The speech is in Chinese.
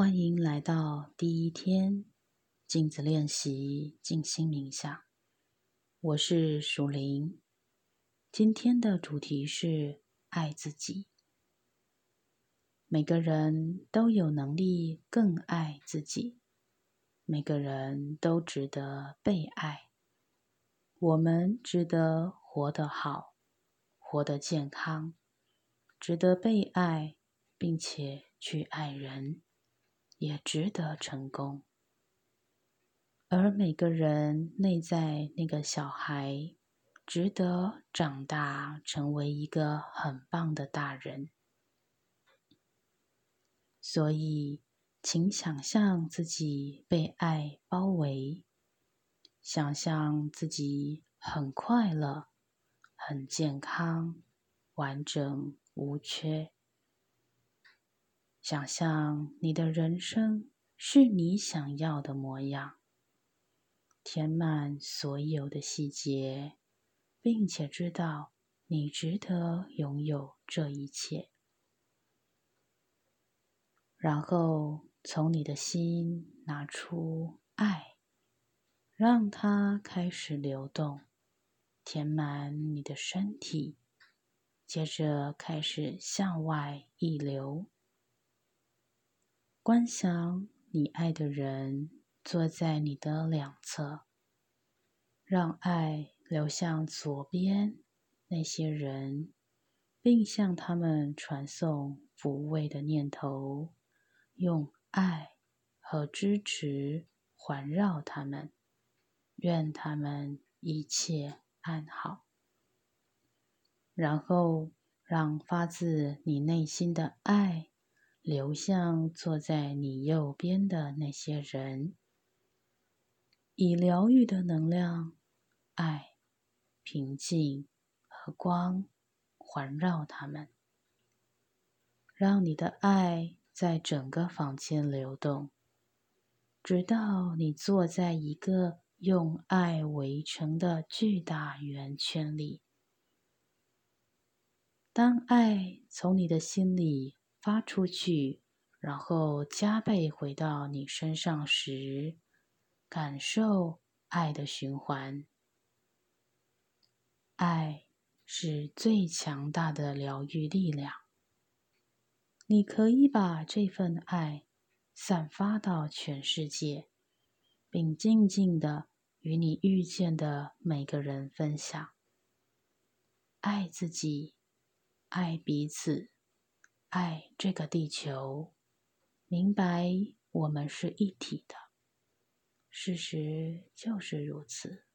欢迎来到第一天镜子练习静心冥想。我是蜀林，今天的主题是爱自己。每个人都有能力更爱自己，每个人都值得被爱。我们值得活得好，活得健康，值得被爱，并且去爱人。也值得成功，而每个人内在那个小孩，值得长大成为一个很棒的大人。所以，请想象自己被爱包围，想象自己很快乐、很健康、完整无缺。想象你的人生是你想要的模样，填满所有的细节，并且知道你值得拥有这一切。然后从你的心拿出爱，让它开始流动，填满你的身体，接着开始向外溢流。观想你爱的人坐在你的两侧，让爱流向左边那些人，并向他们传送抚慰的念头，用爱和支持环绕他们，愿他们一切安好。然后让发自你内心的爱。流向坐在你右边的那些人，以疗愈的能量、爱、平静和光环绕他们，让你的爱在整个房间流动，直到你坐在一个用爱围成的巨大圆圈里。当爱从你的心里。发出去，然后加倍回到你身上时，感受爱的循环。爱是最强大的疗愈力量。你可以把这份爱散发到全世界，并静静的与你遇见的每个人分享。爱自己，爱彼此。爱这个地球，明白我们是一体的，事实就是如此。